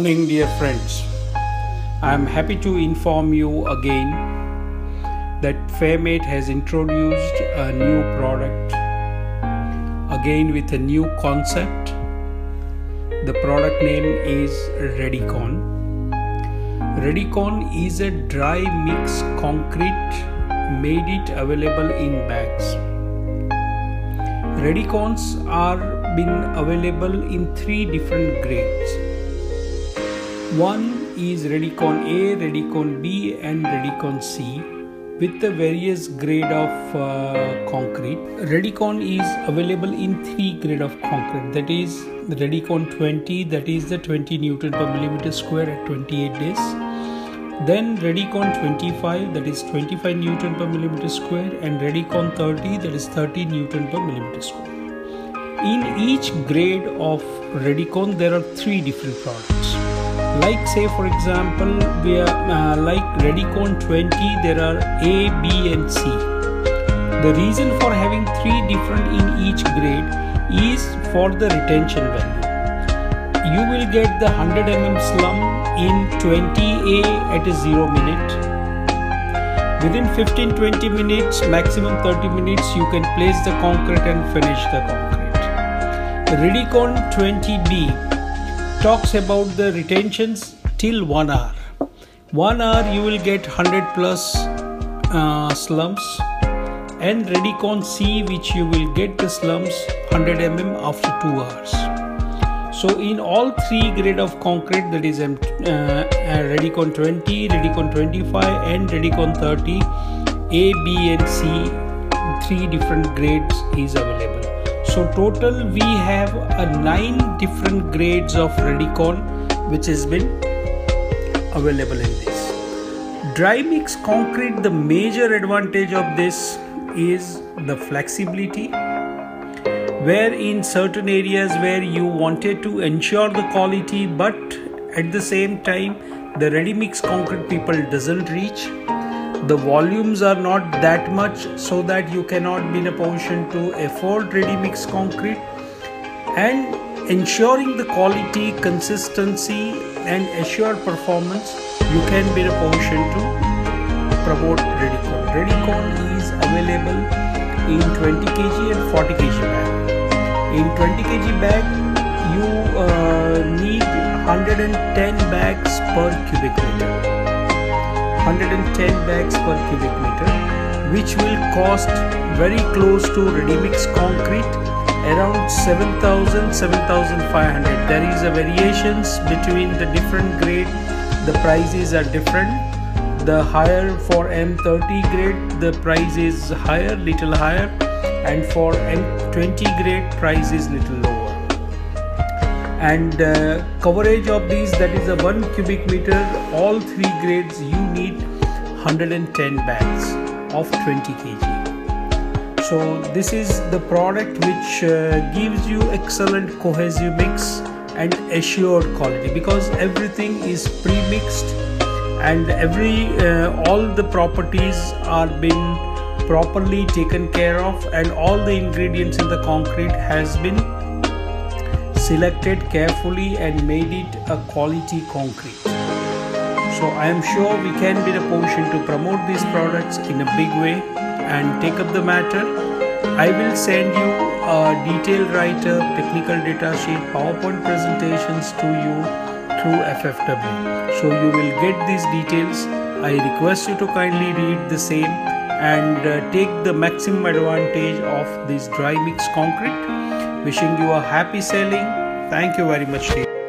morning, dear friends. I am happy to inform you again that Fairmate has introduced a new product again with a new concept. The product name is Redicon. Redicon is a dry mix concrete made it available in bags. Redicons are been available in three different grades. One is Redicon A, Redicon B, and Redicon C with the various grade of uh, concrete. Redicon is available in three grade of concrete. That is the Redicon 20, that is the 20 Newton per millimeter square at 28 days. Then Redicon 25, that is 25 Newton per millimeter square, and Redicon 30, that is 30 Newton per millimeter square. In each grade of Redicon, there are three different products like say for example we are uh, like redicon 20 there are a b and c. The reason for having three different in each grade is for the retention value. You will get the 100 mm slump in 20a at a 0 minute. Within 15 20 minutes maximum 30 minutes you can place the concrete and finish the concrete. Redicon 20b talks about the retentions till one hour. One hour you will get 100 plus uh, slumps and Redicon C which you will get the slumps 100 mm after 2 hours. So in all three grade of concrete that is um, uh, Redicon 20, Redicon 25 and Redicon 30 A, B and C three different grades is available. So total we have a nine different grades of Redicon which has been available in this. Dry mix concrete the major advantage of this is the flexibility where in certain areas where you wanted to ensure the quality but at the same time the ready mix concrete people doesn't reach the volumes are not that much so that you cannot be in a position to afford ready mix concrete. And ensuring the quality consistency and assured performance you can be in a position to promote redicon redicon is available in 20 kg and 40 kg bag. In 20 kg bag you uh, need 110 bags per cubic meter 110 bags per cubic meter which will cost very close to ready mix concrete around 7000 7500 there is a variations between the different grade. The prices are different. The higher for m30 grade the price is higher little higher. And for m20 grade price is little lower. And uh, coverage of these that is a 1 cubic meter all three grades 110 bags of 20 kg so this is the product which uh, gives you excellent cohesive mix and assured quality because everything is pre-mixed and every uh, all the properties are being properly taken care of and all the ingredients in the concrete has been selected carefully and made it a quality concrete. So I am sure we can be in a position to promote these products in a big way and take up the matter. I will send you a detailed writer, technical data sheet, PowerPoint presentations to you through FFW. So you will get these details. I request you to kindly read the same and uh, take the maximum advantage of this dry mix concrete. Wishing you a happy selling Thank you very much.